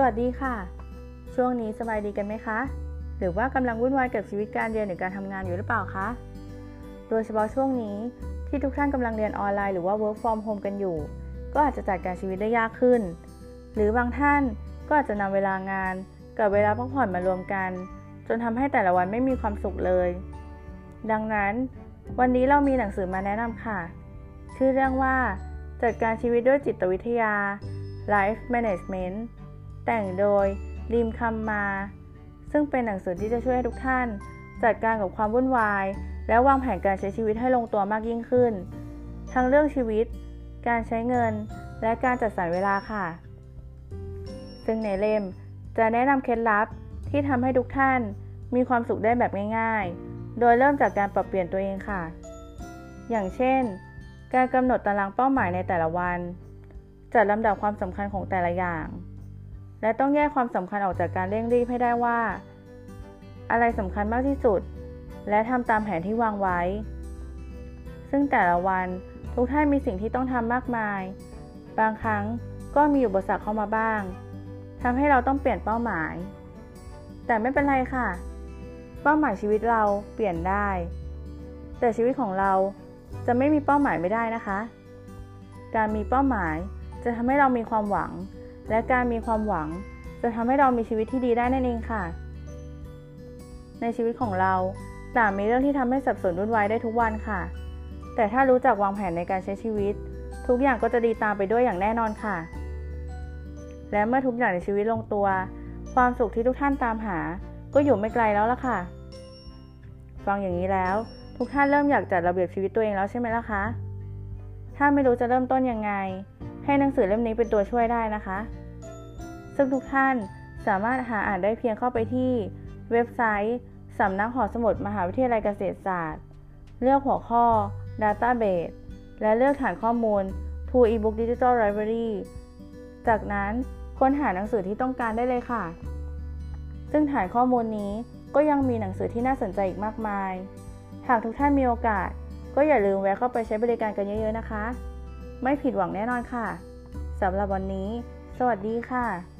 สวัสดีค่ะ ช่วงนี้สบายดีกันไหมคะ หรือว่ากำลังวุ่นวายกับชีวิตการเรียนหรือการทำงานอยู่หรือเปล่าคะ โดยเฉพาะช่วงนี้ที่ทุกท่านกำลังเรียนออนไลน์หรือว่า work from home กันอยู่ ก็อาจจะจัดการชีวิตได้ยากขึ้น หรือบางท่านก็อาจจะนำเวลางานกับเวลาพักผ่อนมารวมกัน จนทำให้แต่ละวันไม่มีความสุขเลย ดังนั้น วันนี้เรามีหนังสือมาแนะนำค่ะ ชื่อเรื่องว่า จัดการชีวิตด้วยจิตวิทยา Life Management แต่งโดยริมคำมา ซึ่งเป็นหนังสือที่จะช่วยให้ทุกท่าน จัดการกับความวุ่นวาย และวางแผนการใช้ชีวิตให้ลงตัวมากยิ่งขึ้น ทั้งเรื่องชีวิต การใช้เงิน และการจัดสรรเวลาค่ะ ซึ่งในเล่มจะแนะนำเคล็ดลับที่ทำให้ทุกท่านมีความสุขได้แบบง่ายๆ โดยเริ่มจากการปรับเปลี่ยนตัวเองค่ะ อย่างเช่น การกำหนดตารางเป้าหมายในแต่ละวัน จัดลำดับความสำคัญของแต่ละอย่าง และต้องแยกความสำคัญออกจากการเร่งรีบให้ได้ว่า อะไรสำคัญมากที่สุด และทำตามแผนที่วางไว้ ซึ่งแต่ละวันทุกท่านมีสิ่งที่ต้องทำมากมาย บางครั้งก็มีอุปสรรคเข้ามาบ้างทำให้เราต้องเปลี่ยนเป้าหมาย แต่ไม่เป็นไรค่ะ เป้าหมายชีวิตเราเปลี่ยนได้ แต่ชีวิตของเราจะไม่มีเป้าหมายไม่ได้นะคะ การมีเป้าหมายจะทำให้เรามีความหวัง และการมีความหวัง จะทำให้เรามีชีวิตที่ดีได้นั่นเองค่ะ ในชีวิตของเราต่างมีเรื่องที่ทำให้สับสนวุ่นวายได้ทุกวันค่ะ แต่ถ้ารู้จักวางแผนในการใช้ชีวิต ทุกอย่างก็จะดีตามไปด้วยอย่างแน่นอนค่ะ และเมื่อทุกอย่างในชีวิตลงตัว ความสุขที่ทุกท่านตามหา ก็อยู่ไม่ไกลแล้วล่ะค่ะ ฟังอย่างนี้แล้ว ทุกท่านเริ่มอยากจัดระเบียบชีวิตตัวเองแล้วใช่ไหมล่ะคะถ้าไม่รู้จะเริ่มต้นยังไง ให้หนังสือเล่มนี้เป็นตัวช่วยได้นะคะ ซึ่งทุกท่านสามารถหาอ่านได้เพียงเข้าไปที่เว็บไซต์สำนักหอสมุดมหาวิทยาลัยเกษตรศาสตร์ เลือกหัวข้อ Database และเลือกฐานข้อมูล To eBook Digital Library จากนั้นค้นหาหนังสือที่ต้องการได้เลยค่ะ ซึ่งฐานข้อมูลนี้ก็ยังมีหนังสือที่น่าสนใจอีกมากมาย หากทุกท่านมีโอกาส ก็อย่าลืมแวะเข้าไปใช้บริการกันเยอะๆนะคะ ไม่ผิดหวังแน่นอนค่ะสำหรับวันนี้ สวัสดีค่ะ